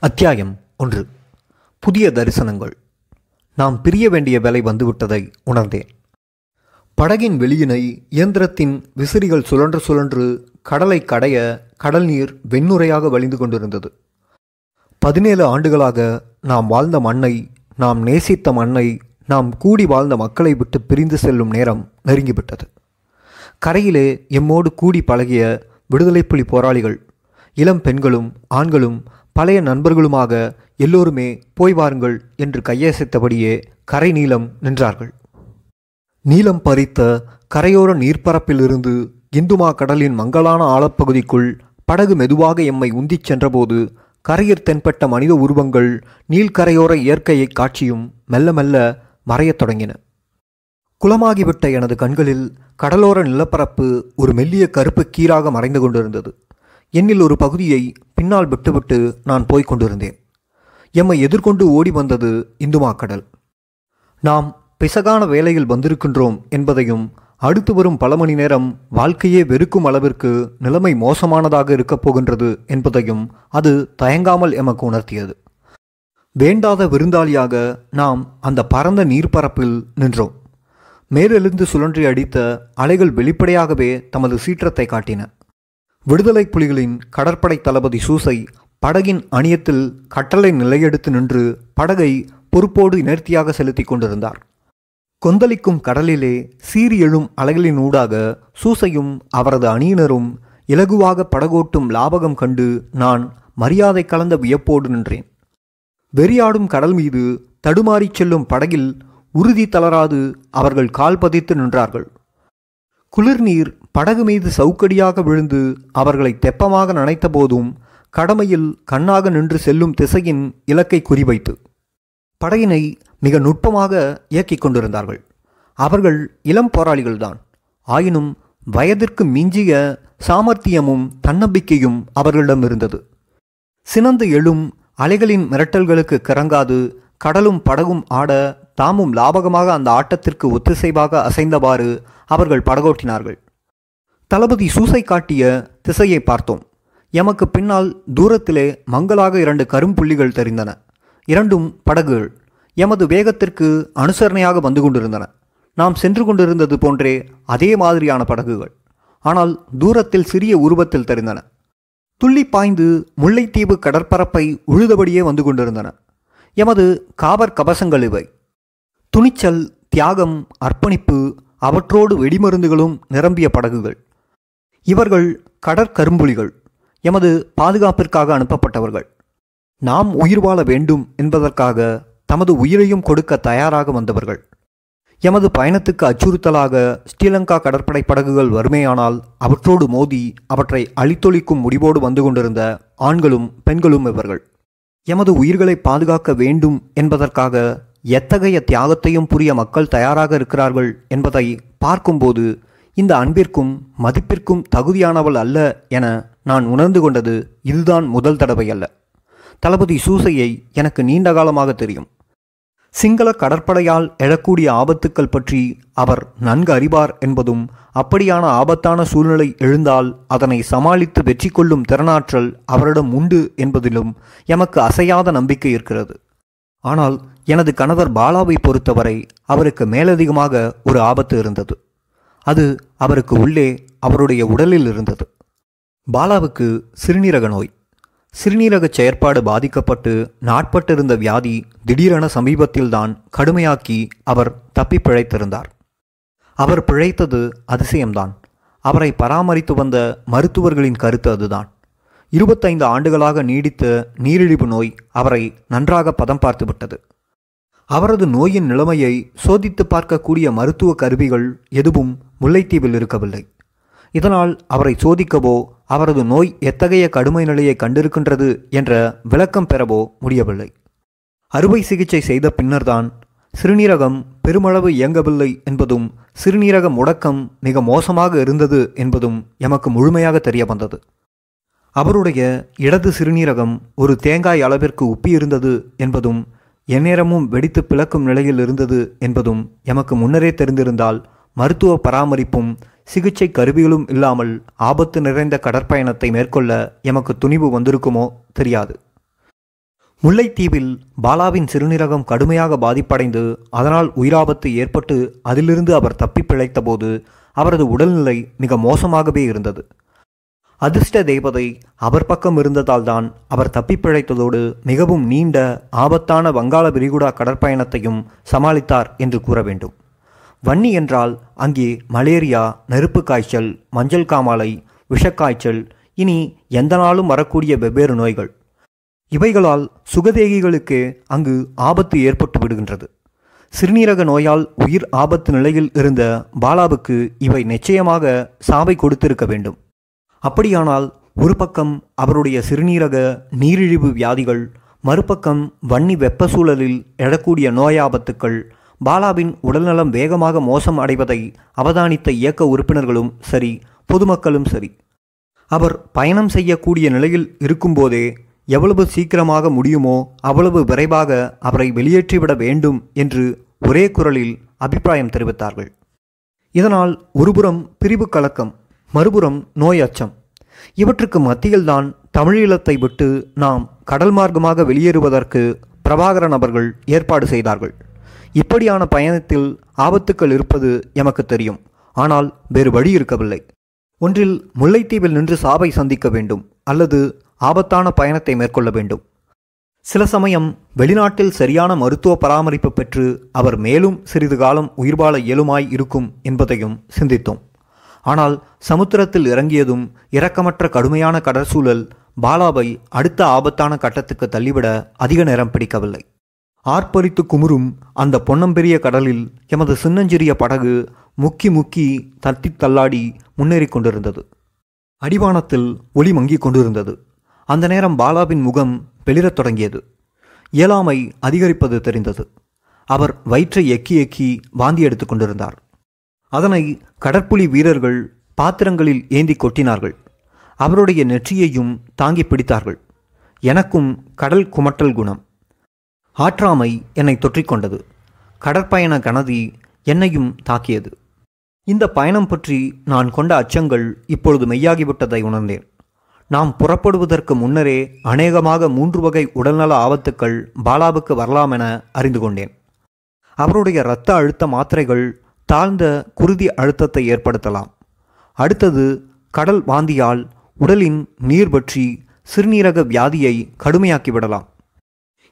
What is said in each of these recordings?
அத்தியாயம் ஒன்று. புதிய தரிசனங்கள். நாம் பிரிய வேண்டிய வேலை வந்துவிட்டதை உணர்ந்தேன். படகின் வெளியினை இயந்திரத்தின் விசிறிகள் சுழன்று சுழன்று கடலை கடைய கடல் நீர் வெண்ணுரையாக வழிந்து கொண்டிருந்தது. பதினேழு ஆண்டுகளாக நாம் வாழ்ந்த மண்ணை நாம் நேசித்த மண்ணை நாம் கூடி வாழ்ந்த மக்களை விட்டு பிரிந்து செல்லும் நேரம் நெருங்கிவிட்டது. கரையிலே எம்மோடு கூடி பழகிய விடுதலை புலி போராளிகள் இளம் பெண்களும் ஆண்களும் பழைய நண்பர்களுமாக எல்லோருமே போய் வாருங்கள் என்று கையசைத்தபடியே கரை நீளம் நின்றார்கள். நீளம் பறித்த கரையோர நீர்ப்பரப்பிலிருந்து இந்துமா கடலின் மங்கலான ஆழப்பகுதிக்குள் படகு மெதுவாக எம்மை உந்திச் சென்றபோது கரையில் தென்பட்ட மனித உருவங்கள் நீள்கரையோர இயற்கையை காட்சியும் மெல்ல மெல்ல மறையத் தொடங்கின. குளமாகிவிட்ட எனது கண்களில் கடலோர நிலப்பரப்பு ஒரு மெல்லிய கருப்பு கீராக மறைந்து கொண்டிருந்தது. என்னில் ஒரு பகுதியை பின்னால் விட்டுவிட்டு நான் போய்க் கொண்டிருந்தேன். எம்மை எதிர்கொண்டு ஓடி வந்தது இந்துமா கடல் நாம் பிசகான வேலையில் வந்திருக்கின்றோம் என்பதையும் அடுத்து வரும் பல மணி நேரம் வாழ்க்கையே வெறுக்கும் அளவிற்கு நிலைமை மோசமானதாக இருக்கப் போகின்றது என்பதையும் அது தயங்காமல் எமக்கு உணர்த்தியது. வேண்டாத விருந்தாளியாக நாம் அந்த பரந்த நீர்ப்பரப்பில் நின்றோம். மேலெழுந்து சுழன்றி அடித்த அலைகள் வெளிப்படையாகவே தமது சீற்றத்தை காட்டின. விடுதலை புலிகளின் கடற்படை தளபதி சூசை படகின் அணியத்தில் கட்டளை நிலையெடுத்து நின்று படகை பொறுப்போடு நேர்த்தியாக செலுத்தி கொண்டிருந்தார். கொந்தளிக்கும் கடலிலே சீறி எழும் அலைகளின் ஊடாக சூசையும் அவரது அணியினரும் இலகுவாக படகோட்டும் லாபகம் கண்டு நான் மரியாதை கலந்த வியப்போடு நின்றேன். வெறியாடும் கடல் மீது தடுமாறிச் செல்லும் படகில் உறுதி தளராது அவர்கள் கால் பதித்து நின்றார்கள். குளிர்நீர் படகு மீது சவுக்கடியாக விழுந்து அவர்களை தெப்பமாக நனைத்த போதும் கடமையில் கண்ணாக நின்று செல்லும் திசையின் இலக்கை குறிவைத்து படகினை மிக நுட்பமாக இயக்கிக் கொண்டிருந்தார்கள். அவர்கள் இளம் போராளிகள்தான். ஆயினும் வயதிற்கு மிஞ்சிய சாமர்த்தியமும் தன்னம்பிக்கையும் அவர்களிடம் இருந்தது. சினந்து எழும் அலைகளின் மிரட்டல்களுக்கு கிறங்காது கடலும் படகும் ஆட தாமும் லாபகமாக அந்த ஆட்டத்திற்கு ஒத்திசைவாக அசைந்தவாறு அவர்கள் படகோட்டினார்கள். தளபதி சூசை காட்டிய திசையை பார்த்தோம். எமக்கு பின்னால் தூரத்திலே மங்களாக இரண்டு கரும்புள்ளிகள் தெரிந்தன. இரண்டும் படகுகள். எமது வேகத்திற்கு அனுசரணையாக வந்து கொண்டிருந்தன. நாம் சென்று கொண்டிருந்தது போன்றே அதே மாதிரியான படகுகள். ஆனால் தூரத்தில் சிறிய உருவத்தில் தெரிந்தன. துள்ளி பாய்ந்து முல்லைத்தீவு கடற்பரப்பை உழுதபடியே வந்து கொண்டிருந்தன. எமது காவற் கவசங்கள் இவை. துணிச்சல் தியாகம் அர்ப்பணிப்பு அவற்றோடு வெடிமருந்துகளும் நிரம்பிய படகுகள். இவர்கள் கடற்கரும்புலிகள் எமது பாதுகாப்பிற்காக அனுப்பப்பட்டவர்கள். நாம் உயிர் வாழ வேண்டும் என்பதற்காக தமது உயிரையும் கொடுக்க தயாராக வந்தவர்கள். எமது பயணத்துக்கு அச்சுறுத்தலாக ஸ்ரீலங்கா கடற்படை படகுகள் வறுமையானால் அவற்றோடு மோதி அவற்றை அழித்தொழிக்கும் முடிவோடு வந்து கொண்டிருந்த ஆண்களும் பெண்களும் இவர்கள். எமது உயிர்களை பாதுகாக்க வேண்டும் என்பதற்காக எத்தகைய தியாகத்தையும் புரிய மக்கள் தயாராக இருக்கிறார்கள் என்பதை பார்க்கும்போது இந்த அன்பிற்கும் மதிப்பிற்கும் தகுதியானவள் அல்ல என நான் உணர்ந்து கொண்டது இதுதான் முதல் தடவை அல்ல. தளபதி சூசையை எனக்கு நீண்ட காலமாக தெரியும். சிங்கள கடற்படையால் எழக்கூடிய ஆபத்துக்கள் பற்றி அவர் நன்கு அறிவார் என்பதும் அப்படியான ஆபத்தான சூழ்நிலை எழுந்தால் அதனை சமாளித்து வெற்றி கொள்ளும் திறனாற்றல் அவரிடம் உண்டு என்பதிலும் எமக்கு அசையாத நம்பிக்கை இருக்கிறது. ஆனால் எனது கணவர் பாலாவை பொறுத்தவரை அவருக்கு மேலதிகமாக ஒரு ஆபத்து இருந்தது. அது அவருக்கு உள்ளே அவருடைய உடலில் இருந்தது. பாலாவுக்கு சிறுநீரக நோய். சிறுநீரக செயற்பாடு பாதிக்கப்பட்டு நாட்பட்டிருந்த வியாதி திடீரென சமீபத்தில்தான் கடுமையாக்கி அவர் தப்பி பிழைத்திருந்தார். அவர் பிழைத்தது அதிசயம்தான். அவரை பராமரித்து வந்த மருத்துவர்களின் கருத்து அதுதான். இருபத்தைந்து ஆண்டுகளாக நீடித்த நீரிழிவு நோய் அவரை நன்றாக பதம் பார்த்துவிட்டது அவரது நோயின் நிலைமையை சோதித்து பார்க்கக்கூடிய மருத்துவ கருவிகள் எதுவும் முல்லைத்தீவில் இருக்கவில்லை. இதனால் அவரை சோதிக்கவோ அவரது நோய் எத்தகைய கடுமை நிலையை கண்டிருக்கின்றது என்ற விளக்கம் பெறவோ முடியவில்லை. அறுவை சிகிச்சை செய்த பின்னர்தான் சிறுநீரகம் பெருமளவு இயங்கவில்லை என்பதும் சிறுநீரக முடக்கம் மிக மோசமாக இருந்தது என்பதும் எமக்கு முழுமையாக தெரிய வந்தது அவருடைய இடது சிறுநீரகம் ஒரு தேங்காய் அளவிற்கு உப்பியிருந்தது என்பதும் எந்நேரமும் வெடித்து பிளக்கும் நிலையில் இருந்தது என்பதும் எமக்கு முன்னரே தெரிந்திருந்தால் மருத்துவ பராமரிப்பும் சிகிச்சை கருவிகளும் இல்லாமல் ஆபத்து நிறைந்த கடற்பயணத்தை மேற்கொள்ள எமக்கு துணிவு வந்திருக்குமோ தெரியாது. முல்லைத்தீவில் பாலாவின் சிறுநீரகம் கடுமையாக பாதிப்படைந்து அதனால் உயிராபத்து ஏற்பட்டு அதிலிருந்து அவர் தப்பி பிழைத்தபோது அவரது உடல்நிலை மிக மோசமாகவே இருந்தது. அதிர்ஷ்ட தேவதை அவர் பக்கம் இருந்ததால்தான் அவர் தப்பி பிழைத்ததோடு மிகவும் நீண்ட ஆபத்தான வங்காள விரிகுடா கடற்பயணத்தையும் சமாளித்தார் என்று கூற வேண்டும். வன்னி என்றால் அங்கே மலேரியா நெருப்பு காய்ச்சல் மஞ்சள் காமாலை விஷக்காய்ச்சல் இனி எந்த நாளும் வரக்கூடிய வெவ்வேறு நோய்கள். இவைகளால் சுகதேகிகளுக்கு அங்கு ஆபத்து ஏற்பட்டு விடுகின்றது. சிறுநீரக நோயால் உயிர் ஆபத்து நிலையில் இருந்த பாலாவுக்கு இவை நிச்சயமாக சாவை கொடுத்திருக்க வேண்டும். அப்படியானால் ஒரு பக்கம் அவருடைய சிறுநீரக நீரிழிவு வியாதிகள் மறுபக்கம் வன்னி வெப்ப சூழலில் எழக்கூடிய நோயாபத்துக்கள் பாலாவின் உடல்நலம் வேகமாக மோசம் அடைவதை அவதானித்த இயக்க உறுப்பினர்களும் சரி பொதுமக்களும் சரி. அவர் பயணம் செய்யக்கூடிய நிலையில் இருக்கும்போதே எவ்வளவு சீக்கிரமாக முடியுமோ அவ்வளவு விரைவாக அவரை வெளியேற்றிவிட வேண்டும் என்று ஒரே குரலில் அபிப்பிராயம் தெரிவித்தார்கள். இதனால் ஒருபுறம் பிரிவு கலக்கம் மறுபுறம் நோய் அச்சம். இவற்றுக்கு மத்தியில்தான் தமிழீழத்தை விட்டு நாம் கடல் மார்க்கமாக வெளியேறுவதற்கு பிரபாகரன் அவர்கள் ஏற்பாடு செய்தார்கள். இப்படியான பயணத்தில் ஆபத்துக்கள் இருப்பது எமக்கு தெரியும். ஆனால் வேறு வழி இருக்கவில்லை. ஒன்றில் முல்லைத்தீவில் நின்று சாவை சந்திக்க வேண்டும் அல்லது ஆபத்தான பயணத்தை மேற்கொள்ள வேண்டும். சில சமயம் வெளிநாட்டில் சரியான மருத்துவ பராமரிப்பு பெற்று அவர் மேலும் சிறிது காலம் உயிர் வாழ இயலுமாய் இருக்கும் என்பதையும் சிந்தித்தோம். ஆனால் சமுத்திரத்தில் இறங்கியதும் இரக்கமற்ற கடுமையான கடற்சூழல் பாலாவை அடுத்த ஆபத்தான கட்டத்துக்கு தள்ளிவிட அதிக நேரம் பிடிக்கவில்லை. ஆர்ப்பரித்து குமுறும் அந்த பொன்னம்பெரிய கடலில் எமது சின்னஞ்சிறிய படகு முக்கி முக்கி தத்தி தள்ளாடி முன்னேறிக் கொண்டிருந்தது. அடிவானத்தில் ஒளி மங்கிக் கொண்டிருந்தது. அந்த நேரம் பாலாவின் முகம் வெளிரத் தொடங்கியது. இயலாமை அதிகரிப்பது தெரிந்தது. அவர் வயிற்றை எக்கி எக்கி வாந்தி எடுத்துக் கொண்டிருந்தார். அதனை கடற்புலி வீரர்கள் பாத்திரங்களில் ஏந்தி கொட்டினார்கள். அவருடைய நெற்றியையும் தாங்கி பிடித்தார்கள். எனக்கும் கடல் குமட்டல் குணம். ஆற்றாமை என்னை தொற்றிக்கொண்டது. கடற்பயண கனதி என்னையும் தாக்கியது. இந்த பயணம் பற்றி நான் கொண்ட அச்சங்கள் இப்பொழுது மெய்யாகிவிட்டதை உணர்ந்தேன். நாம் புறப்படுவதற்கு முன்னரே அநேகமாக மூன்று வகை உடல்நல ஆபத்துக்கள் பாலாவுக்கு வரலாம் என அறிந்து கொண்டேன். அவருடைய இரத்த அழுத்த மாத்திரைகள் தாழ்ந்த குருதி அழுத்தத்தை ஏற்படுத்தலாம். அடுத்தது கடல் வாந்தியால் உடலின் நீர் பற்றி சிறுநீரக வியாதியை கடுமையாக்கிவிடலாம்.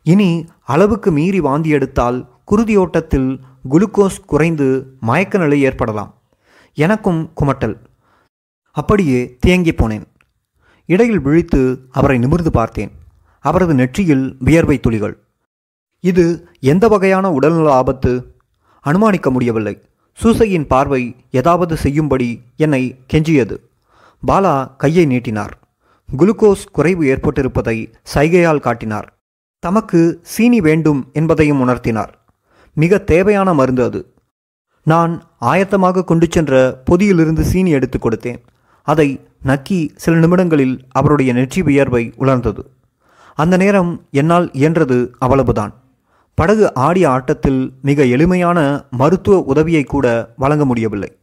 இனி அளவுக்கு மீறி வாந்தி எடுத்தால் குருதியோட்டத்தில் குளுக்கோஸ் குறைந்து மயக்க நிலை ஏற்படலாம். எனக்கும் குமட்டல். அப்படியே தேங்கி போனேன். இடையில் விழித்து அவரை நிமிர்ந்து பார்த்தேன். அவரது நெற்றியில் வியர்வை துளிகள். இது எந்த வகையான உடல்நல ஆபத்து? அனுமானிக்க முடியவில்லை. சூசையின் பார்வை ஏதாவது செய்யும்படி என்னை கெஞ்சியது. பாலா கையை நீட்டினார். குளுக்கோஸ் குறைவு ஏற்பட்டிருப்பதை சைகையால் காட்டினார். தமக்கு சீனி வேண்டும் என்பதையும் உணர்த்தினார். மிக தேவையான மருந்து அது. நான் ஆயத்தமாக கொண்டு சென்ற பொதியிலிருந்து சீனி எடுத்து கொடுத்தேன். அதை நக்கி சில நிமிடங்களில் அவருடைய நெற்றி வியர்வை உலர்ந்தது. அந்த நேரம் என்னால் இயன்றது அவ்வளவுதான். படகு ஆடிய ஆட்டத்தில் மிக எளிமையான மருத்துவ உதவியை கூட வழங்க முடியவில்லை.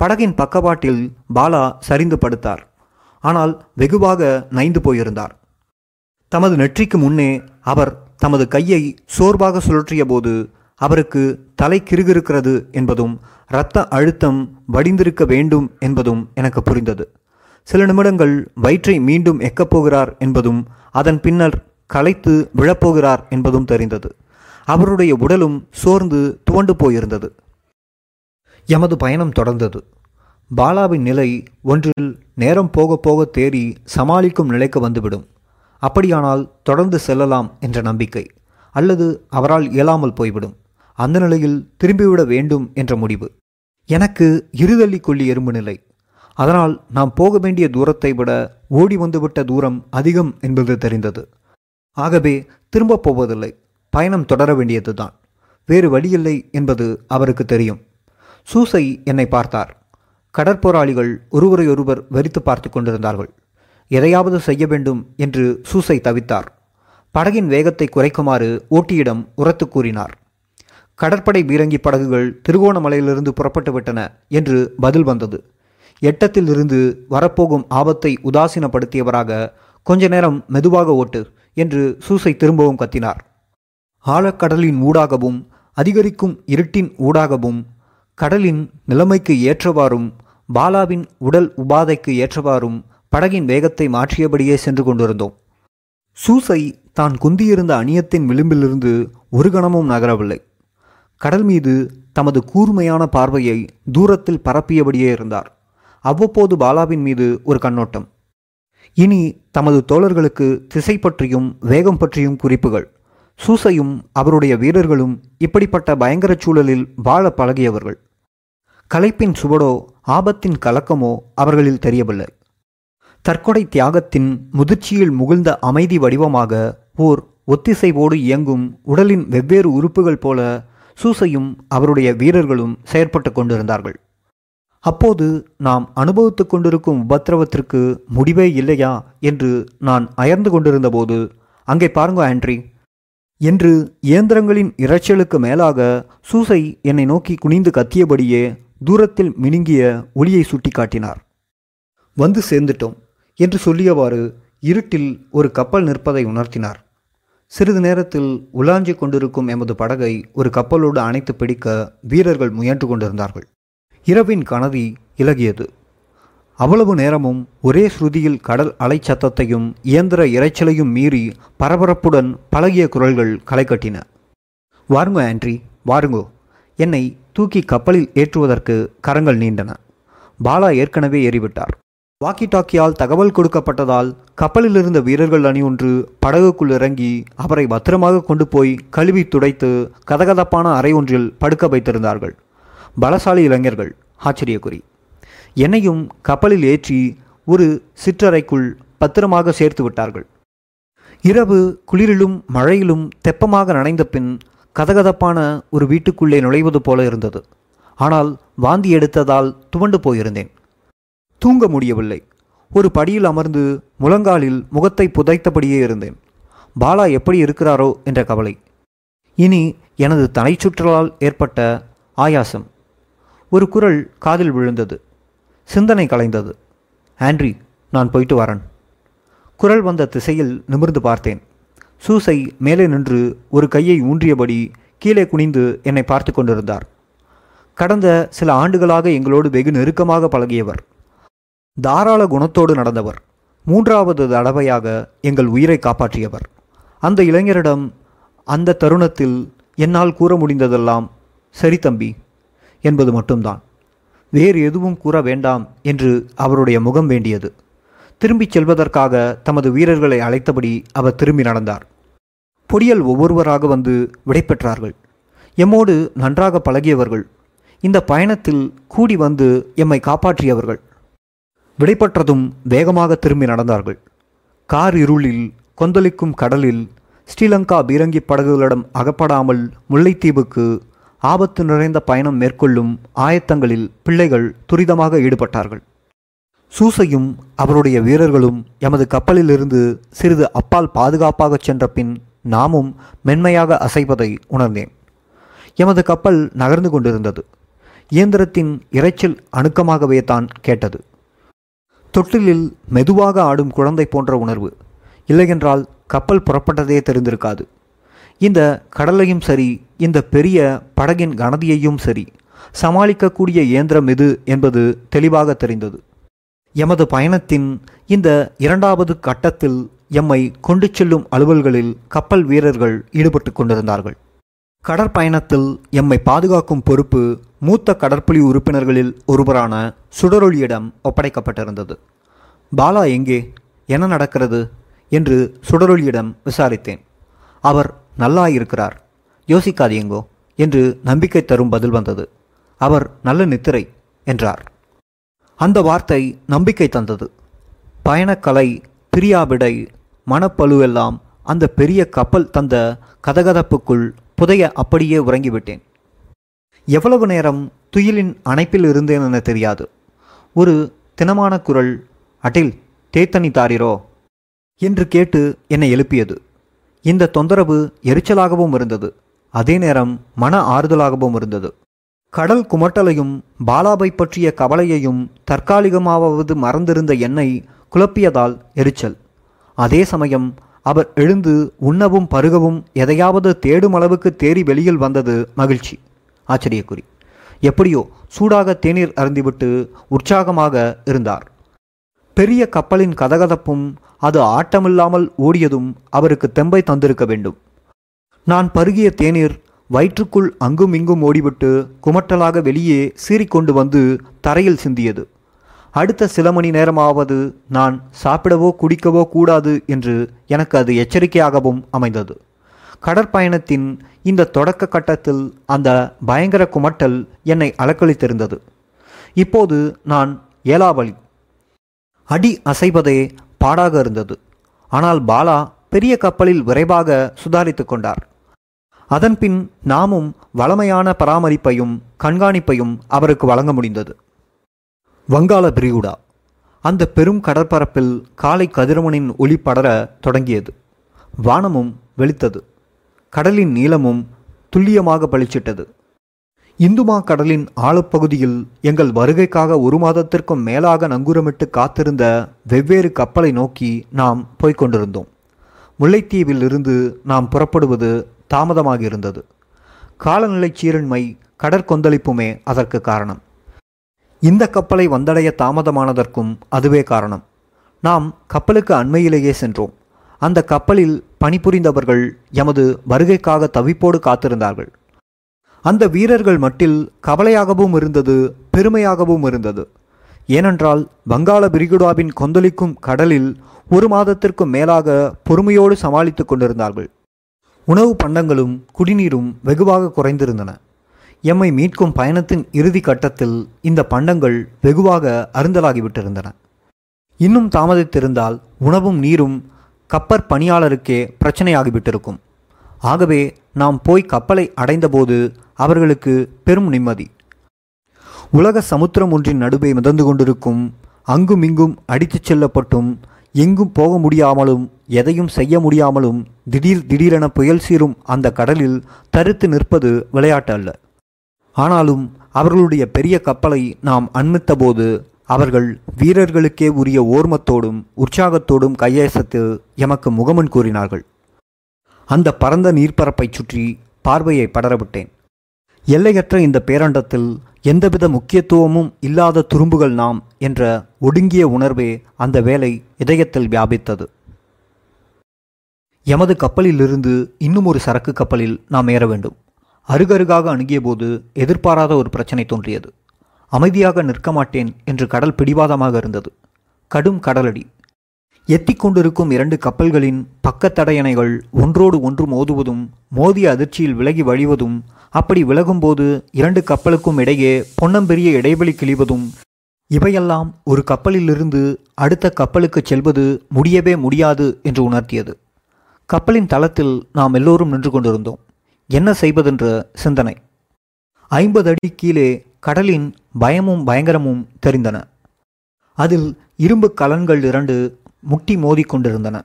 படகின் பக்கவாட்டில் பாலா சரிந்து படுத்தார். ஆனால் வெகுவாக நைந்து போயிருந்தார். தமது நெற்றிக்கு முன்னே அவர் தமது கையை சோர்வாக சுழற்றிய போது அவருக்கு தலை கிருகிருக்கிறது என்பதும் இரத்த அழுத்தம் வடிந்திருக்க வேண்டும் என்பதும் எனக்கு புரிந்தது. சில நிமிடங்கள் வயிற்றை மீண்டும் எக்கப் போகிறார் என்பதும் அதன் பின்னர் களைத்து விழப்போகிறார் என்பதும் தெரிந்தது. அவருடைய உடலும் சோர்ந்து துவண்டு போயிருந்தது. எமது பயணம் தொடர்ந்தது. பாலாவின் நிலை ஒன்றில் நேரம் போக போக தேறி சமாளிக்கும் நிலைக்கு வந்துவிடும். அப்படியானால் தொடர்ந்து செல்லலாம் என்ற நம்பிக்கை அல்லது அவரால் இயலாமல் போய்விடும். அந்த நிலையில் திரும்பிவிட வேண்டும் என்ற முடிவு. எனக்கு இருதள்ளி கொள்ளி எறும்பு நிலை. அதனால் நாம் போக வேண்டிய தூரத்தை விட ஓடி வந்துவிட்ட தூரம் அதிகம் என்பது தெரிந்தது. ஆகவே திரும்பப் போவதில்லை. பயணம் தொடர வேண்டியதுதான். வேறு வழியில்லை என்பது அவருக்கு தெரியும். சூசை என்னை பார்த்தார். கடற்போராளிகள் ஒருவரையொருவர் வெறித்து பார்த்து கொண்டிருந்தார்கள். எதையாவது செய்ய வேண்டும் என்று சூசை தவித்தார். படகின் வேகத்தை குறைக்குமாறு ஓட்டியிடம் உரத்து கூறினார். கடற்படை பீரங்கி படகுகள் திருகோணமலையிலிருந்து புறப்பட்டு விட்டன என்று பதில் வந்தது. எட்டத்தில் இருந்து வரப்போகும் ஆபத்தை உதாசீனப்படுத்தியவராக கொஞ்ச நேரம் மெதுவாக ஓட்டு என்று சூசை திரும்பவும் கத்தினார். ஆழக்கடலின் ஊடாகவும் அதிகரிக்கும் இருட்டின் ஊடாகவும் கடலின் நிலைமைக்கு ஏற்றவாறும் பாலாவின் உடல் உபாதைக்கு ஏற்றவாறும் படகின் வேகத்தை மாற்றியபடியே சென்று கொண்டிருந்தோம். சூசை தான் குந்தியிருந்த அணியத்தின் விளிம்பிலிருந்து ஒரு கணமும் நகரவில்லை. கடல் மீது தமது கூர்மையான பார்வையை தூரத்தில் பரப்பியபடியே இருந்தார். அவ்வப்போது பாலாவின் மீது ஒரு கண்ணோட்டம். இனி தமது தோழர்களுக்கு திசை பற்றியும் வேகம் பற்றியும் குறிப்புகள். சூசையும் அவருடைய வீரர்களும் இப்படிப்பட்ட பயங்கரச் சூழலில் வாழ பழகியவர்கள். கலைப்பின் சுவடோ ஆபத்தின் கலக்கமோ அவர்களில் தெரியவில்லை. தற்கொடை தியாகத்தின் முதிர்ச்சியில் முகிழ்ந்த அமைதி வடிவமாக ஓர் ஒத்திசைவோடு இயங்கும் உடலின் வெவ்வேறு உறுப்புகள் போல சூசையும் அவருடைய வீரர்களும் செயற்பட்டு கொண்டிருந்தார்கள். அப்போது நாம் அனுபவித்துக் கொண்டிருக்கும் உபத்திரவத்திற்கு முடிவே இல்லையா என்று நான் அயர்ந்து கொண்டிருந்தபோது அங்கே பாருங்க ஆண்ட்ரி. என்று இயந்திரங்களின் இரைச்சலுக்கு மேலாக சூசை என்னை நோக்கி குனிந்து கத்தியபடியே தூரத்தில் மினுங்கிய ஒளியை சுட்டி காட்டினார் வந்து சேர்ந்துட்டோம். என்று சொல்லியவாறு இருட்டில் ஒரு கப்பல் நிற்பதை உணர்த்தினார். சிறிது நேரத்தில் உலாஞ்சி கொண்டிருக்கும் எமது படகை ஒரு கப்பலோடு அணைத்து பிடிக்க வீரர்கள் முயன்று கொண்டிருந்தார்கள். இரவின் கனதி இலகியது. அவ்வளவு நேரமும் ஒரே ஸ்ருதியில் கடல் அலை சத்தத்தையும் இயந்திர இரைச்சலையும் மீறி பரபரப்புடன் பழகிய குரல்கள் களை கட்டின. வாருங்க ஆண்ட்ரி வாருங்கோ. என்னை தூக்கி கப்பலில் ஏற்றுவதற்கு கரங்கள் நீண்டன. பாலா ஏற்கனவே ஏறிவிட்டார். வாக்கி டாக்கியால் தகவல் கொடுக்கப்பட்டதால் கப்பலில் இருந்த வீரர்கள் அணி ஒன்று படகுக்குள் இறங்கி அவரை பத்திரமாக கொண்டு போய் கழுவி துடைத்து கதகதப்பான அறை ஒன்றில் படுக்க வைத்திருந்தார்கள். பலசாலி இளைஞர்கள். ஆச்சரியக்குறி. என்னையும் கப்பலில் ஏற்றி ஒரு சிற்றறைக்குள் பத்திரமாக சேர்த்து விட்டார்கள். இரவு குளிரிலும் மழையிலும் தெப்பமாக நனைந்த பின் கதகதப்பான ஒரு வீட்டுக்குள்ளே நுழைவது போல இருந்தது. ஆனால் வாந்தி எடுத்ததால் துவண்டு போயிருந்தேன். தூங்க முடியவில்லை. ஒரு படியில் அமர்ந்து முழங்காலில் முகத்தை புதைத்தபடியே இருந்தேன். பாலா எப்படி இருக்கிறாரோ என்ற கவலை. இனி எனது தலை சுற்றலால் ஏற்பட்ட ஆயாசம். ஒரு குரல் காதில் விழுந்தது. சிந்தனை கலைந்தது. ஆண்ட்ரி நான் போயிட்டு வரேன். குரல் வந்த திசையில் நிமிர்ந்து பார்த்தேன். சூசை மேலே நின்று ஒரு கையை ஊன்றியபடி கீழே குனிந்து என்னை பார்த்து கொண்டிருந்தார். கடந்த சில ஆண்டுகளாக எங்களோடு வெகு நெருக்கமாக பழகியவர். தாராள குணத்தோடு நடந்தவர். மூன்றாவது தடவையாக எங்கள் உயிரை காப்பாற்றியவர். அந்த இளைஞரிடம் அந்த தருணத்தில் என்னால் கூற முடிந்ததெல்லாம் சரி தம்பி என்பது மட்டும்தான். வேறு எதுவும் கூற வேண்டாம் என்று அவருடைய முகம் வேண்டியது. திரும்பிச் செல்வதற்காக தமது வீரர்களை அழைத்தபடி அவர் திரும்பி நடந்தார். பொடியல் ஒவ்வொருவராக வந்து விடைபெற்றார்கள் எம்மோடு நன்றாக பழகியவர்கள். இந்த பயணத்தில் கூடி வந்து எம்மை காப்பாற்றியவர்கள். விடைபற்றதும் வேகமாக திரும்பி நடந்தார்கள். கார் இருளில் கொந்தளிக்கும் கடலில் ஸ்ரீலங்கா பீரங்கி படகுகளிடம் அகப்படாமல் முல்லைத்தீவுக்கு ஆபத்து நிறைந்த பயணம் மேற்கொள்ளும் ஆயத்தங்களில் பிள்ளைகள் துரிதமாக ஈடுபட்டார்கள். சூசையும் அவருடைய வீரர்களும் எமது கப்பலிலிருந்து சிறிது அப்பால் பாதுகாப்பாகச் சென்ற பின் நாமும் மென்மையாக அசைவதை உணர்ந்தேன். எமது கப்பல் நகர்ந்து கொண்டிருந்தது. இயந்திரத்தின் இரைச்சல் அணுக்கமாகவே தான் கேட்டது. தொட்டிலில் மெதுவாக ஆடும் குழந்தை போன்ற உணர்வு. இல்லையென்றால் கப்பல் புறப்பட்டதே தெரிந்திருக்காது. இந்த கடலையும் சரி இந்த பெரிய படகின் கனதியையும் சரி சமாளிக்கக்கூடிய இயந்திரம் இது என்பது தெளிவாக தெரிந்தது. எமது பயணத்தின் இந்த இரண்டாவது கட்டத்தில் எம்மை கொண்டு செல்லும் அலுவல்களில் கப்பல் வீரர்கள் ஈடுபட்டு கொண்டிருந்தார்கள். கடற்பயணத்தில் எம்மை பாதுகாக்கும் பொறுப்பு மூத்த கடற்புலி உறுப்பினர்களில் ஒருவரான சுடரொளியிடம் ஒப்படைக்கப்பட்டிருந்தது. பாலா எங்கே? என்ன நடக்கிறது? என்று சுடரொளியிடம் விசாரித்தேன். அவர் நல்லா இருக்கிறார் யோசிக்காதீங்கோ என்று நம்பிக்கை தரும் பதில் வந்தது. அவர் நல்ல நித்திரை என்றார். அந்த வார்த்தை நம்பிக்கை தந்தது. பயணக்கலை பிரியாவிடை மனப்பழுவெல்லாம் அந்த பெரிய கப்பல் தந்த கதகதப்புக்குள் புதைய அப்படியே உறங்கிவிட்டேன். எவ்வளவு நேரம் துயிலின் அணைப்பில் இருந்தேன் என தெரியாது. ஒரு தினமான குரல் அட்டில் தேத்தனி தாரிரோ என்று கேட்டு என்னை எழுப்பியது. இந்த தொந்தரவு எரிச்சலாகவும் இருந்தது. அதே நேரம் மன ஆறுதலாகவும் இருந்தது. கடல் குமட்டலையும் பாலாபை பற்றிய கவலையையும் தற்காலிகமாவது மறந்திருந்த என்னை குழப்பியதால் எரிச்சல். அதே சமயம் அவர் எழுந்து உண்ணவும் பருகவும் எதையாவது தேடும் அளவுக்கு தேறி வெளியில் வந்தது மகிழ்ச்சி. ஆச்சரியக்குறி. எப்படியோ சூடாக தேநீர் அருந்திவிட்டு உற்சாகமாக இருந்தார். பெரிய கப்பலின் கதகதப்பும் அது ஆட்டமில்லாமல் ஓடியதும் அவருக்கு தெம்பை தந்திருக்க வேண்டும். நான் பருகிய தேநீர் வயிற்றுக்குள் அங்கும் இங்கும் ஓடிவிட்டு குமட்டலாக வெளியே சீறிக்கொண்டு வந்து தரையில் சிந்தியது. அடுத்த சில மணி நேரமாவது நான் சாப்பிடவோ குடிக்கவோ கூடாது என்று எனக்கு அது எச்சரிக்கையாகவும் அமைந்தது. கடற்பயணத்தின் இந்த தொடக்க கட்டத்தில் அந்த பயங்கர குமட்டல் என்னை அலக்களித்திருந்தது இப்போது நான் ஏலாவளி அடி அசைவதே பாடாக இருந்தது. ஆனால் பாலா பெரிய கப்பலில் விரைவாக சுதாரித்து கொண்டார். அதன்பின் நாமும் வளமையான பராமரிப்பையும் கண்காணிப்பையும் அவருக்கு வழங்க முடிந்தது. வங்காள விரிகுடா. அந்த பெரும் கடற்பரப்பில் காலை கதிரவனின் ஒளி படர தொடங்கியது. வானமும் வெளித்தது. கடலின் நீளமும் துல்லியமாக பளிச்சிட்டது. இந்துமா கடலின் ஆழப்பகுதியில் எங்கள் வருகைக்காக ஒரு மாதத்திற்கும் மேலாக நங்கூரமிட்டு காத்திருந்த வெவ்வேறு கப்பலை நோக்கி நாம் போய்க்கொண்டிருந்தோம் முல்லைத்தீவில் இருந்து நாம் புறப்படுவது தாமதமாக இருந்தது காலநிலை சீரன்மை கடற்கொந்தளிப்புமே அதற்கு காரணம். இந்த கப்பலை வந்தடைய தாமதமானதற்கும் அதுவே காரணம். நாம் கப்பலுக்கு அண்மையிலேயே சென்றோம். அந்த கப்பலில் பணிபுரிந்தவர்கள் எமது வருகைக்காக தவிப்போடு காத்திருந்தார்கள். அந்த வீரர்கள் மட்டில் கவலையாகவும் இருந்தது பெருமையாகவும் இருந்தது. ஏனென்றால் வங்காள விரிகுடாவின் கொந்தளிக்கும் கடலில் ஒரு மாதத்திற்கும் மேலாக பொறுமையோடு சமாளித்து கொண்டிருந்தார்கள். உணவு பண்டங்களும் குடிநீரும் வெகுவாக குறைந்திருந்தன. எம்மை மீட்கும் பயணத்தின் இறுதி கட்டத்தில் இந்த பண்டங்கள் வெகுவாக அருந்தலாகிவிட்டிருந்தன. இன்னும் தாமதித்திருந்தால் உணவும் நீரும் கப்பற் பணியாளருக்கே பிரச்சனையாகிவிட்டிருக்கும். ஆகவே நாம் போய் கப்பலை அடைந்தபோது அவர்களுக்கு பெரும் நிம்மதி. உலக சமுத்திரம் ஒன்றின் நடுவே மிதந்து கொண்டிருக்கும் அங்குமிங்கும் அடித்துச் செல்லப்பட்டும் எங்கும் போக முடியாமலும் எதையும் செய்ய முடியாமலும் திடீர் திடீரென புயல் சீரும் அந்த கடலில் தருத்து நிற்பது விளையாட்டு அல்ல. ஆனாலும் அவர்களுடைய பெரிய கப்பலை நாம் அண்மித்தபோது அவர்கள் வீரர்களுக்கே உரிய ஓர்மத்தோடும் உற்சாகத்தோடும் கையேசத்து எமக்கு முகமன் கூறினார்கள். அந்த பரந்த நீர்ப்பரப்பைச் சுற்றி பார்வையை படரவிட்டேன். எல்லையற்ற இந்த பேரண்டத்தில் எந்தவித முக்கியத்துவமும் இல்லாத துரும்புகள் நாம் என்ற ஒடுங்கிய உணர்வே அந்த வேலை இதயத்தில் வியாபித்தது. எமது கப்பலிலிருந்து இன்னும் ஒரு சரக்கு கப்பலில் நாம் ஏற வேண்டும். அருகருகாக அணுகியபோது எதிர்பாராத ஒரு பிரச்சனை தோன்றியது. அமைதியாக நிற்க மாட்டேன் என்று கடல் பிடிவாதமாக இருந்தது. கடும் கடலடி. எத்திக்கொண்டிருக்கும் இரண்டு கப்பல்களின் பக்கத்தடையணைகள் ஒன்றோடு ஒன்று மோதுவதும் மோதிய அதிர்ச்சியில் விலகி வழிவதும் அப்படி விலகும்போது இரண்டு கப்பலுக்கும் இடையே பொன்னம்பெரிய இடைவெளி கிழிவதும் இவையெல்லாம் ஒரு கப்பலிலிருந்து அடுத்த கப்பலுக்கு செல்வது முடியவே முடியாது என்று உணர்த்தியது. கப்பலின் தளத்தில் நாம் எல்லோரும் நின்று கொண்டிருந்தோம். என்ன செய்வதென்ற சிந்தனை. ஐம்பது அடி கீழே கடலின் பயமும் பயங்கரமும் தெரிந்தன. அதில் இரும்பு கலன்கள் இரண்டு முட்டி மோதிக்கொண்டிருந்தன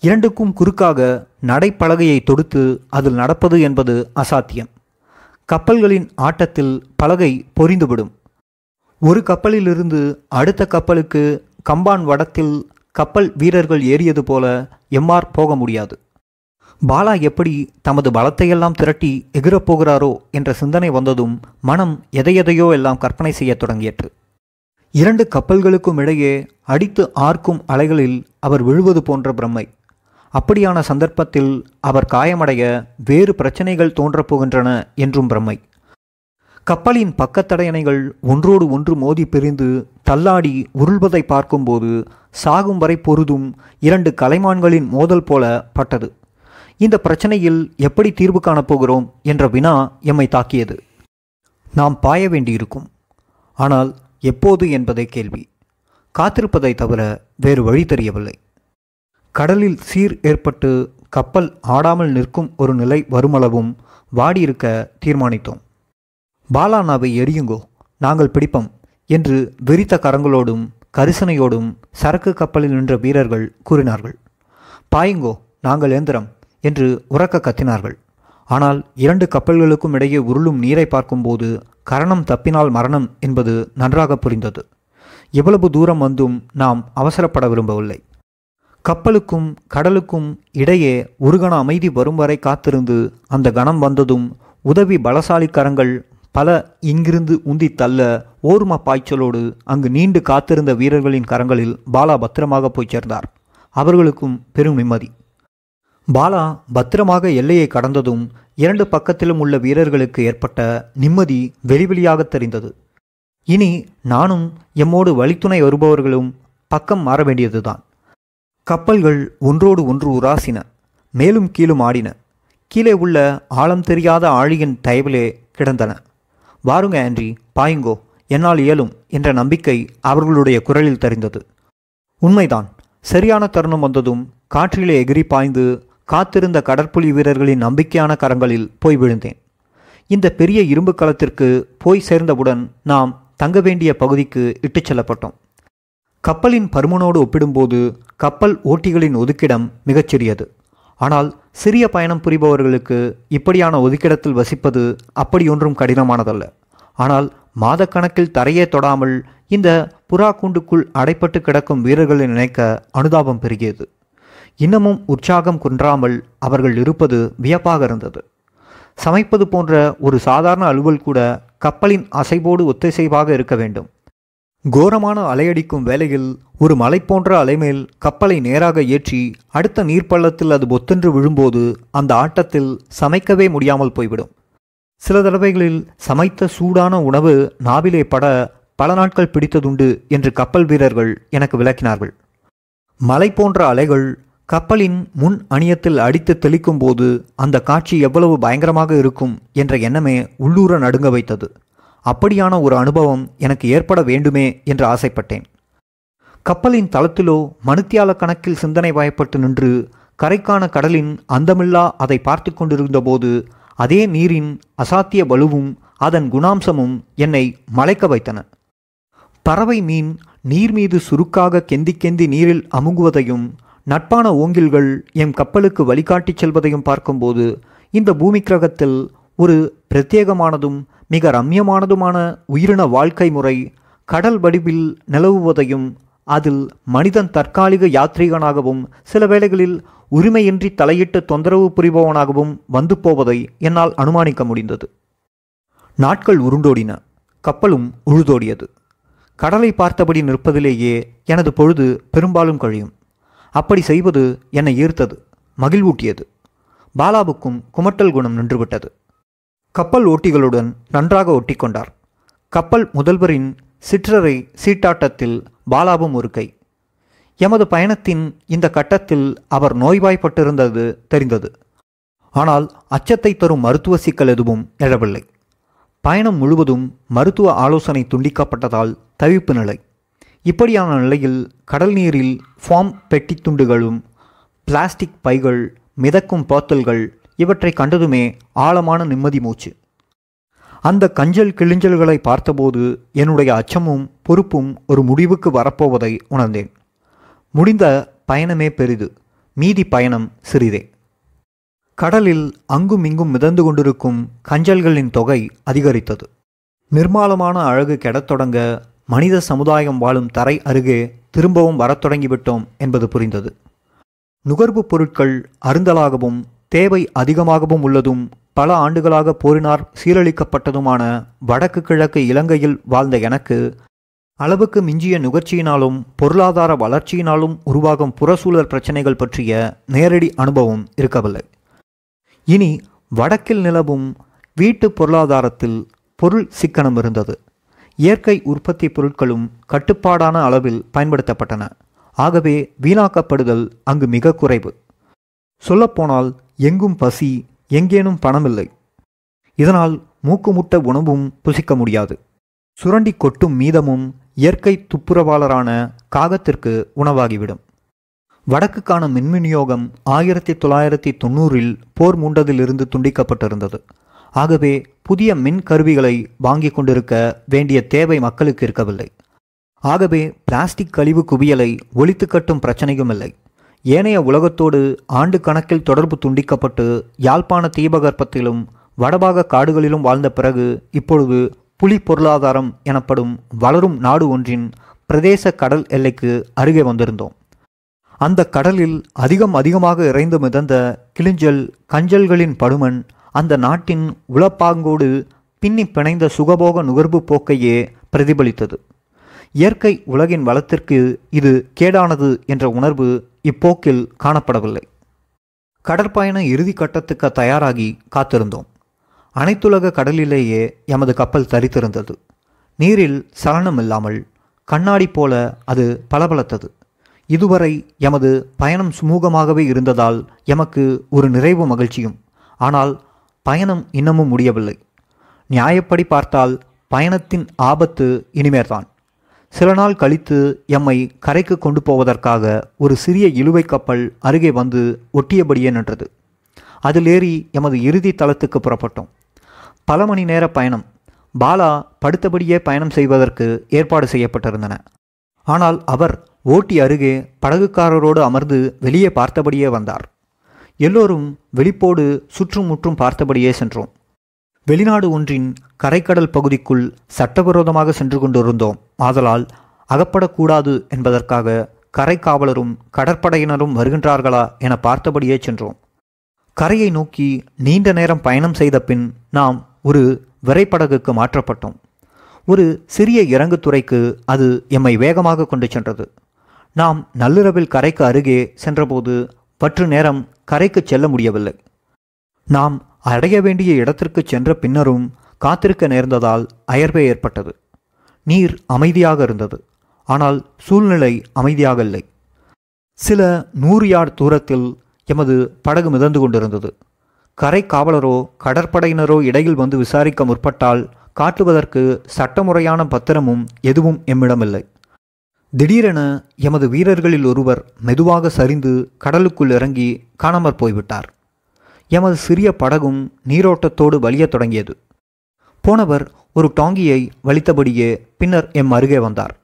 இரண்டுக்கும் குறுக்காக நடைப்பலகையை தொடுத்து அதில் நடப்பது என்பது அசாத்தியம். கப்பல்களின் ஆட்டத்தில் பலகை பொறிந்துவிடும். ஒரு கப்பலிலிருந்து அடுத்த கப்பலுக்கு கம்பான் வடத்தில் கப்பல் வீரர்கள் ஏறியது போல எம்மார் போக முடியாது. பாலா எப்படி தமது பலத்தையெல்லாம் திரட்டி எகிரப் போகிறாரோ என்ற சிந்தனை வந்ததும் மனம் எதையெதையோ எல்லாம் கற்பனை செய்யத் தொடங்கியது. இரண்டு கப்பல்களுக்கும் இடையே அடித்து ஆர்க்கும் அலைகளில் அவர் விழுவது போன்ற பிரம்மை. அப்படியான சந்தர்ப்பத்தில் அவர் காயமடைய வேறு பிரச்சனைகள் தோன்றப் போகின்றன என்றும் பிரம்மை. கப்பலின் பக்கத்தடையணைகள் ஒன்றோடு ஒன்று மோதி பிரிந்து தள்ளாடி உருள்வதை பார்க்கும்போது சாகும் வரை பொருதும் இரண்டு கலைமான்களின் மோதல் போல பட்டது. இந்த பிரச்சனையில் எப்படி தீர்வு காணப்போகிறோம் என்ற வினா எம்மை தாக்கியது. நாம் பாய வேண்டியிருக்கும். ஆனால் எப்போது என்பதே கேள்வி. காத்திருப்பதை தவிர வேறு வழி தெரியவில்லை. கடலில் சீர் ஏற்பட்டு கப்பல் ஆடாமல் நிற்கும் ஒரு நிலை வருமளவும் வாடியிருக்க தீர்மானித்தோம். பாலானாவை எரியுங்கோ நாங்கள் பிடிப்போம் என்று விரித்த கரங்களோடும் கரிசனையோடும் சரக்கு கப்பலில் நின்ற வீரர்கள் கூறினார்கள். பாயுங்கோ நாங்கள் எந்திரம் என்று உறக்க கத்தினார்கள். ஆனால் இரண்டு கப்பல்களுக்கும் இடையே உருளும் நீரை பார்க்கும்போது கரணம் தப்பினால் மரணம் என்பது நன்றாக புரிந்தது. எவ்வளவு தூரம் வந்தும் நாம் அவசரப்பட விரும்பவில்லை. கப்பலுக்கும் கடலுக்கும் இடையே ஒரு கண அமைதி வரும் வரை காத்திருந்து அந்த கணம் வந்ததும் உதவி பலசாலி கரங்கள் பல இங்கிருந்து உந்தி தள்ள ஓர்ம பாய்ச்சலோடு அங்கு நீண்டு காத்திருந்த வீரர்களின் கரங்களில் பாலா பத்திரமாக போய் சேர்ந்தார். அவர்களுக்கும் பெரும் நிம்மதி. பாலா பத்திரமாக எல்லையை கடந்ததும் இரண்டு பக்கத்திலும் உள்ள வீரர்களுக்கு ஏற்பட்ட நிம்மதி வெளிவெளியாக தெரிந்தது. இனி நானும் எம்மோடு வழித்துணை வருபவர்களும் பக்கம் மாற வேண்டியதுதான். கப்பல்கள் ஒன்றோடு ஒன்று உராசின மேலும் கீழும் ஆடின. கீழே உள்ள ஆழம் தெரியாத ஆழியின் தயவிலே கிடந்தன. வாருங்க ஆன்றி பாயுங்கோ என்னால் இயலும் என்ற நம்பிக்கை அவர்களுடைய குரலில் தெரிந்தது. உண்மைதான் சரியான தருணம் வந்ததும் காற்றிலே எகிரி பாய்ந்து காத்திருந்த கடற்புலி வீரர்களின் நம்பிக்கையான கரங்களில் போய் விழுந்தேன். இந்த பெரிய இரும்பு களத்திற்கு போய் சேர்ந்தவுடன் நாம் தங்க வேண்டிய பகுதிக்கு இட்டுச் செல்லப்பட்டோம். கப்பலின் பருமனோடு ஒப்பிடும்போது கப்பல் ஓட்டிகளின் ஒதுக்கிடம் மிகச்சிறியது ஆனால் சிறிய பயணம் புரிபவர்களுக்கு இப்படியான ஒதுக்கிடத்தில் வசிப்பது அப்படியொன்றும் கடினமானதல்ல. ஆனால் மாதக்கணக்கில் தரையே தொடாமல் இந்த புறா கூண்டுக்குள் அடைப்பட்டு கிடக்கும் வீரர்களை நினைக்க அனுதாபம் பெருகியது. இன்னமும் உற்சாகம் குன்றாமல் அவர்கள் இருப்பது வியப்பாக இருந்தது. சமைப்பது போன்ற ஒரு சாதாரண அலுவல் கூட கப்பலின் அசைவோடு ஒத்திசைவாக இருக்க வேண்டும். கோரமான அலையடிக்கும் வேளையில் ஒரு மலை போன்ற அலைமேல் கப்பலை நேராக ஏற்றி அடுத்த நீர்ப்பள்ளத்தில் அது பொத்தென்று விழும்போது அந்த ஆட்டத்தில் சமைக்கவே முடியாமல் போய்விடும். சில தடவைகளில் சமைத்த சூடான உணவு நாவிலே பட பல நாட்கள் பிடித்ததுண்டு என்று கப்பல் வீரர்கள் எனக்கு விளக்கினார்கள். மலை போன்ற அலைகள் கப்பலின் முன் அணியத்தில் அடித்து தெளிக்கும் போது அந்த காட்சி எவ்வளவு பயங்கரமாக இருக்கும் என்ற எண்ணமே உள்ளூர நடுங்க வைத்தது. அப்படியான ஒரு அனுபவம் எனக்கு ஏற்பட வேண்டுமே என்று ஆசைப்பட்டேன். கப்பலின் தளத்திலோ மணித்தியால கணக்கில் சிந்தனை வயப்பட்டு நின்று கரைக்கான கடலின் அந்தமில்லா அதை பார்த்து கொண்டிருந்த போது அதே நீரின் அசாத்திய வலுவும் அதன் குணாம்சமும் என்னை மலைக்க வைத்தன. பறவை மீன் நீர் மீது சுருக்காக கெந்தி கெந்தி நீரில் அமுங்குவதையும் நட்பான ஓங்கில்கள் எம் கப்பலுக்கு வழிகாட்டிச் செல்வதையும் பார்க்கும்போது இந்த பூமி கிரகத்தில் ஒரு பிரத்யேகமானதும் மிக ரம்யமானதுமான உயிரின வாழ்க்கை முறை கடல் வடிவில் நிலவுவதையும் அதில் மனிதன் தற்காலிக யாத்ரீகனாகவும் சில வேளைகளில் உரிமையின்றி தலையிட்டு தொந்தரவு புரிபவனாகவும் வந்து போவதை என்னால் அனுமானிக்க முடிந்தது. நாட்கள் உருண்டோடின கப்பலும் உழுதோடியது. கடலை பார்த்தபடி நிற்பதிலேயே எனது பொழுது பெரும்பாலும் கழியும். அப்படி செய்வது என்னை ஈர்த்தது மகிழ்வூட்டியது. பாலாவுக்கும் குமட்டல் குணம் நின்றுவிட்டது. கப்பல் ஓட்டிகளுடன் நன்றாக ஒட்டிக்கொண்டார். கப்பல் முதல்வரின் சிற்றரை சீட்டாட்டத்தில் பாலாவும் ஒரு கை. எமது பயணத்தின் இந்த கட்டத்தில் அவர் நோய்வாய்ப்பட்டிருந்தது தெரிந்தது. ஆனால் அச்சத்தை தரும் மருத்துவ சிக்கல் எதுவும் எழவில்லை. பயணம் முழுவதும் மருத்துவ ஆலோசனை துண்டிக்கப்பட்டதால் தவிப்பு நிலை. இப்படியான நிலையில் கடல் நீரில் ஃபார்ம் பெட்டி துண்டுகளும் பிளாஸ்டிக் பைகள் மிதக்கும் பாத்தல்கள் இவற்றை கண்டதுமே ஆழமான நிம்மதி மூச்சு. அந்த கஞ்சல் கிழிஞ்சல்களை பார்த்தபோது என்னுடைய அச்சமும் பொறுப்பும் ஒரு முடிவுக்கு வரப்போவதை உணர்ந்தேன். முடிந்த பயணமே பெரிது மீதி பயணம் சிறிதே. கடலில் அங்கும் இங்கும் மிதந்து கொண்டிருக்கும் கஞ்சல்களின் தொகை அதிகரித்தது. நிர்மாலமான அழகு கெடத் தொடங்க மனித சமுதாயம் வாழும் தரை அருகே திரும்பவும் வரத் தொடங்கிவிட்டோம் என்பது புரிந்தது. நுகர்வுப் பொருட்கள் அருந்தலாகவும் தேவை அதிகமாகவும் உள்ளதும் பல ஆண்டுகளாக போரினார் சீரழிக்கப்பட்டதுமான வடக்கு கிழக்கு இலங்கையில் வாழ்ந்த எனக்கு அளவுக்கு மிஞ்சிய நுகர்ச்சியினாலும் பொருளாதார வளர்ச்சியினாலும் உருவாகும் புறசூழல் பிரச்சினைகள் பற்றிய நேரடி அனுபவம் இருக்கவில்லை. இனி வடக்கில் நிலவும் வீட்டு பொருளாதாரத்தில் பொருள் சிக்கனம் இருந்தது. இயற்கை உற்பத்தி பொருட்களும் கட்டுப்பாடான அளவில் பயன்படுத்தப்பட்டன. ஆகவே வீணாக்கப்படுதல் அங்கு மிக குறைவு. சொல்லப்போனால் எங்கும் பசி எங்கேனும் பணமில்லை. இதனால் மூக்குமுட்ட உணவும் புசிக்க முடியாது. சுரண்டி கொட்டும் மீதமும் இயற்கை துப்புரவாளரான காகத்திற்கு உணவாகிவிடும். வடக்குக்கான மின் விநியோகம் ஆயிரத்தி தொள்ளாயிரத்தி தொண்ணூறில் போர் மூண்டதிலிருந்து துண்டிக்கப்பட்டிருந்தது. ஆகவே புதிய மின் கருவிகளை வாங்கி கொண்டிருக்க வேண்டிய தேவை மக்களுக்கு இருக்கவில்லை. ஆகவே பிளாஸ்டிக் கழிவு குவியலை ஒழித்து கட்டும் பிரச்சனையும் இல்லை. ஏனைய உலகத்தோடு ஆண்டு கணக்கில் தொடர்பு துண்டிக்கப்பட்டு யாழ்ப்பாண தீபகற்பத்திலும் வடபாக காடுகளிலும் வாழ்ந்த பிறகு இப்பொழுது புலி பொருளாதாரம் எனப்படும் வளரும் நாடு ஒன்றின் பிரதேச கடல் எல்லைக்கு அருகே வந்திருந்தோம். அந்த கடலில் அதிகம் அதிகமாக இறைந்து மிதந்த கிளிஞ்சல் கஞ்சல்களின் படுமன் அந்த நாட்டின் உளப்பாங்கோடு பின்னி பிணைந்த சுகபோக நுகர்வு போக்கையே பிரதிபலித்தது. இயற்கை உலகின் வளத்திற்கு இது கேடானது என்ற உணர்வு இப்போக்கில் காணப்படவில்லை. கடற்பயண இறுதி கட்டத்துக்கு தயாராகி காத்திருந்தோம். அனைத்துலக கடலிலேயே எமது கப்பல் தரித்திருந்தது. நீரில் சலனம் இல்லாமல் கண்ணாடி போல அது பளபளத்தது. இதுவரை எமது பயணம் சுமூகமாகவே இருந்ததால் எமக்கு ஒரு நிறைவு மகிழ்ச்சியும். ஆனால் பயணம் இன்னமும் முடியவில்லை. நியாயப்படி பார்த்தால் பயணத்தின் ஆபத்து இனிமேல்தான். சில நாள் கழித்து எம்மை கரைக்கு கொண்டு போவதற்காக ஒரு சிறிய இழுவை கப்பல் அருகே வந்து ஒட்டியபடியே நின்றது. அதில் ஏறி எமது இறுதி தளத்துக்கு புறப்பட்டோம். பல மணி நேர பயணம். பாலா படுத்தபடியே பயணம் செய்வதற்கு ஏற்பாடு செய்யப்பட்டிருந்தன. ஆனால் அவர் ஓட்டி அருகே படகுக்காரரோடு அமர்ந்து வெளியே பார்த்தபடியே வந்தார். எல்லோரும் வெளிப்போடு சுற்றுமுற்றும் பார்த்தபடியே சென்றோம். வெளிநாடு ஒன்றின் கரைக்கடல் பகுதிக்குள் சட்டவிரோதமாக சென்று கொண்டிருந்தோம். ஆதலால் அகப்படக்கூடாது என்பதற்காக கரை காவலரும் கடற்படையினரும் வருகின்றார்களா என பார்த்தபடியே சென்றோம். கரையை நோக்கி நீண்ட நேரம் பயணம் செய்த பின் நாம் ஒரு விரைப்படகுக்கு மாற்றப்பட்டோம். ஒரு சிறிய இறங்கு துறைக்கு அது எம்மை வேகமாக கொண்டு சென்றது. நாம் நள்ளிரவில் கரைக்கு அருகே சென்றபோது பற்று நேரம் கரைக்கு செல்ல முடியவில்லை. நாம் அடைய வேண்டிய இடத்திற்கு சென்ற பின்னரும் காத்திருக்க நேர்ந்ததால் அயர்வே ஏற்பட்டது. நீர் அமைதியாக இருந்தது. ஆனால் சூழ்நிலை அமைதியாக இல்லை. சில நூறு யார்ட் தூரத்தில் எமது படகு மிதந்து கொண்டிருந்தது. கரை காவலரோ கடற்படையினரோ இடையில் வந்து விசாரிக்க முற்பட்டால் காட்டுவதற்கு சட்டமுறையான பத்திரமும் எதுவும் எம்மிடமில்லை. திடீரென எமது வீரர்களில் ஒருவர் மெதுவாக சரிந்து கடலுக்குள் இறங்கி காணாமற் போய்விட்டார். எமது சிறிய படகும் நீரோட்டத்தோடு வலியத் தொடங்கியது. போனவர் ஒரு டாங்கியை வலித்தபடியே பின்னர் எம் அருகே வந்தார்.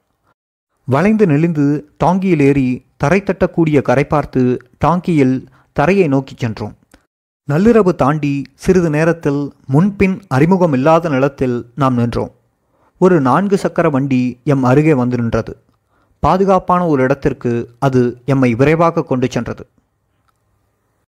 வளைந்து நெளிந்து டாங்கியில் ஏறி தரை தட்டக்கூடிய கரை பார்த்து டாங்கியில் தரையை நோக்கிச் சென்றோம். நள்ளிரவு தாண்டி சிறிது நேரத்தில் முன்பின் அறிமுகம் இல்லாத நிலத்தில் நாம் நின்றோம். ஒரு நான்கு சக்கர வண்டி எம் அருகே வந்து நின்றது. பாதுகாப்பான ஒரு இடத்திற்கு அது எம்மை விரைவாக கொண்டு சென்றது.